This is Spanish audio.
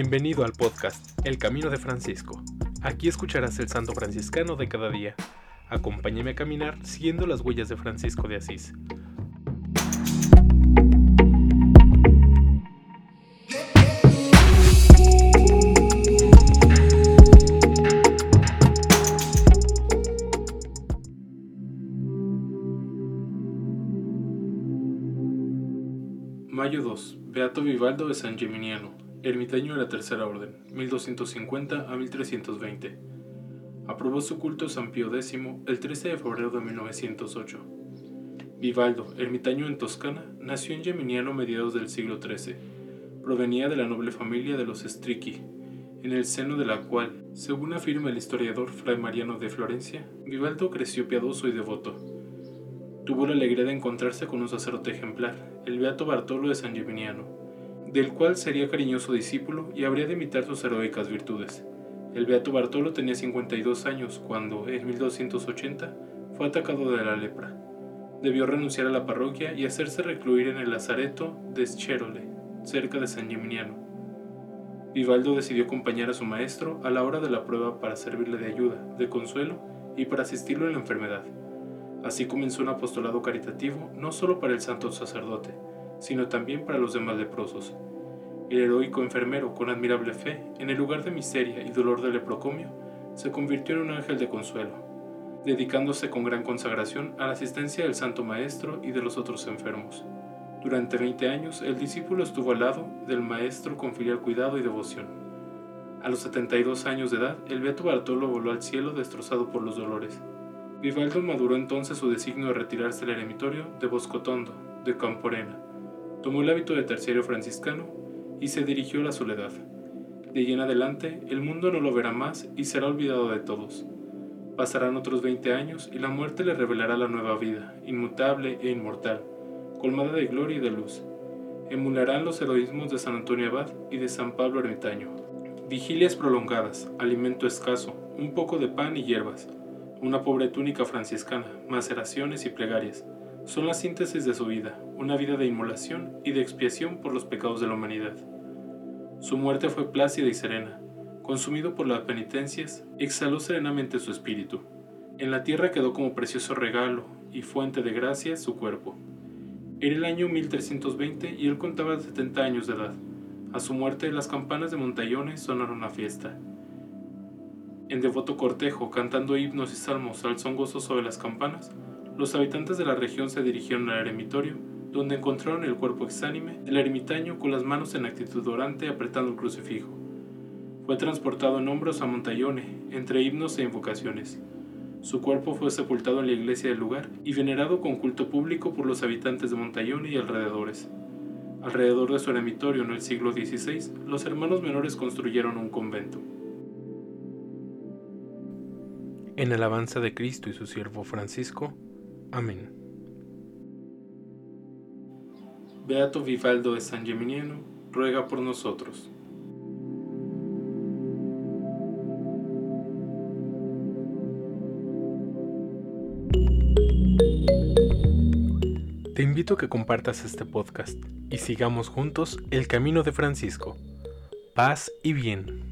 Bienvenido al podcast El Camino de Francisco. Aquí escucharás el santo franciscano de cada día. Acompáñame a caminar siguiendo las huellas de Francisco de Asís. Mayo 2. Beato Vivaldo de San Geminiano ermitaño de la Tercera Orden, 1250 a 1320. Aprobó su culto San Pío X el 13 de febrero de 1908. Vivaldo, ermitaño en Toscana, nació en Geminiano mediados del siglo XIII. Provenía de la noble familia de los Stricchi, en el seno de la cual, según afirma el historiador Fray Mariano de Florencia, Vivaldo creció piadoso y devoto. Tuvo la alegría de encontrarse con un sacerdote ejemplar, el beato Bartolo de San Geminiano, del cual sería cariñoso discípulo y habría de imitar sus heroicas virtudes. El beato Bartolo tenía 52 años cuando, en 1280, fue atacado de la lepra. Debió renunciar a la parroquia y hacerse recluir en el lazareto de Scherole, cerca de San Geminiano. Vivaldo decidió acompañar a su maestro a la hora de la prueba para servirle de ayuda, de consuelo y para asistirlo en la enfermedad. Así comenzó un apostolado caritativo no solo para el santo sacerdote, sino también para los demás leprosos. El heroico enfermero, con admirable fe, en el lugar de miseria y dolor del leprocomio, se convirtió en un ángel de consuelo, dedicándose con gran consagración a la asistencia del Santo Maestro y de los otros enfermos. Durante 20 años, el discípulo estuvo al lado del Maestro con filial cuidado y devoción. A los 72 años de edad, el Beato Bartolo voló al cielo destrozado por los dolores. Vivaldo maduró entonces su designio de retirarse del eremitorio de Boscotondo, de Camporena, Tomó el hábito de terciario franciscano y se dirigió a la soledad. De allí en adelante, el mundo no lo verá más y será olvidado de todos. Pasarán otros 20 años y la muerte le revelará la nueva vida, inmutable e inmortal, colmada de gloria y de luz. Emularán los heroísmos de San Antonio Abad y de San Pablo Ermitaño. Vigilias prolongadas, alimento escaso, un poco de pan y hierbas, una pobre túnica franciscana, maceraciones y plegarias son la síntesis de su vida, una vida de inmolación y de expiación por los pecados de la humanidad. Su muerte fue plácida y serena. Consumido por las penitencias, exhaló serenamente su espíritu. En la tierra quedó como precioso regalo y fuente de gracia su cuerpo. Era el año 1320 y él contaba 70 años de edad. A su muerte, las campanas de Montallones sonaron a fiesta. En devoto cortejo, cantando himnos y salmos al son gozoso de las campanas, los habitantes de la región se dirigieron al eremitorio, donde encontraron el cuerpo exánime del ermitaño con las manos en actitud orante apretando el crucifijo. Fue transportado en hombros a Montaione, entre himnos e invocaciones. Su cuerpo fue sepultado en la iglesia del lugar y venerado con culto público por los habitantes de Montaione y alrededores. Alrededor de su eremitorio en el siglo XVI, los hermanos menores construyeron un convento. En alabanza de Cristo y su siervo Francisco, Amén. Beato Vivaldo de San Geminiano, ruega por nosotros. Te invito a que compartas este podcast y sigamos juntos el camino de Francisco. Paz y bien.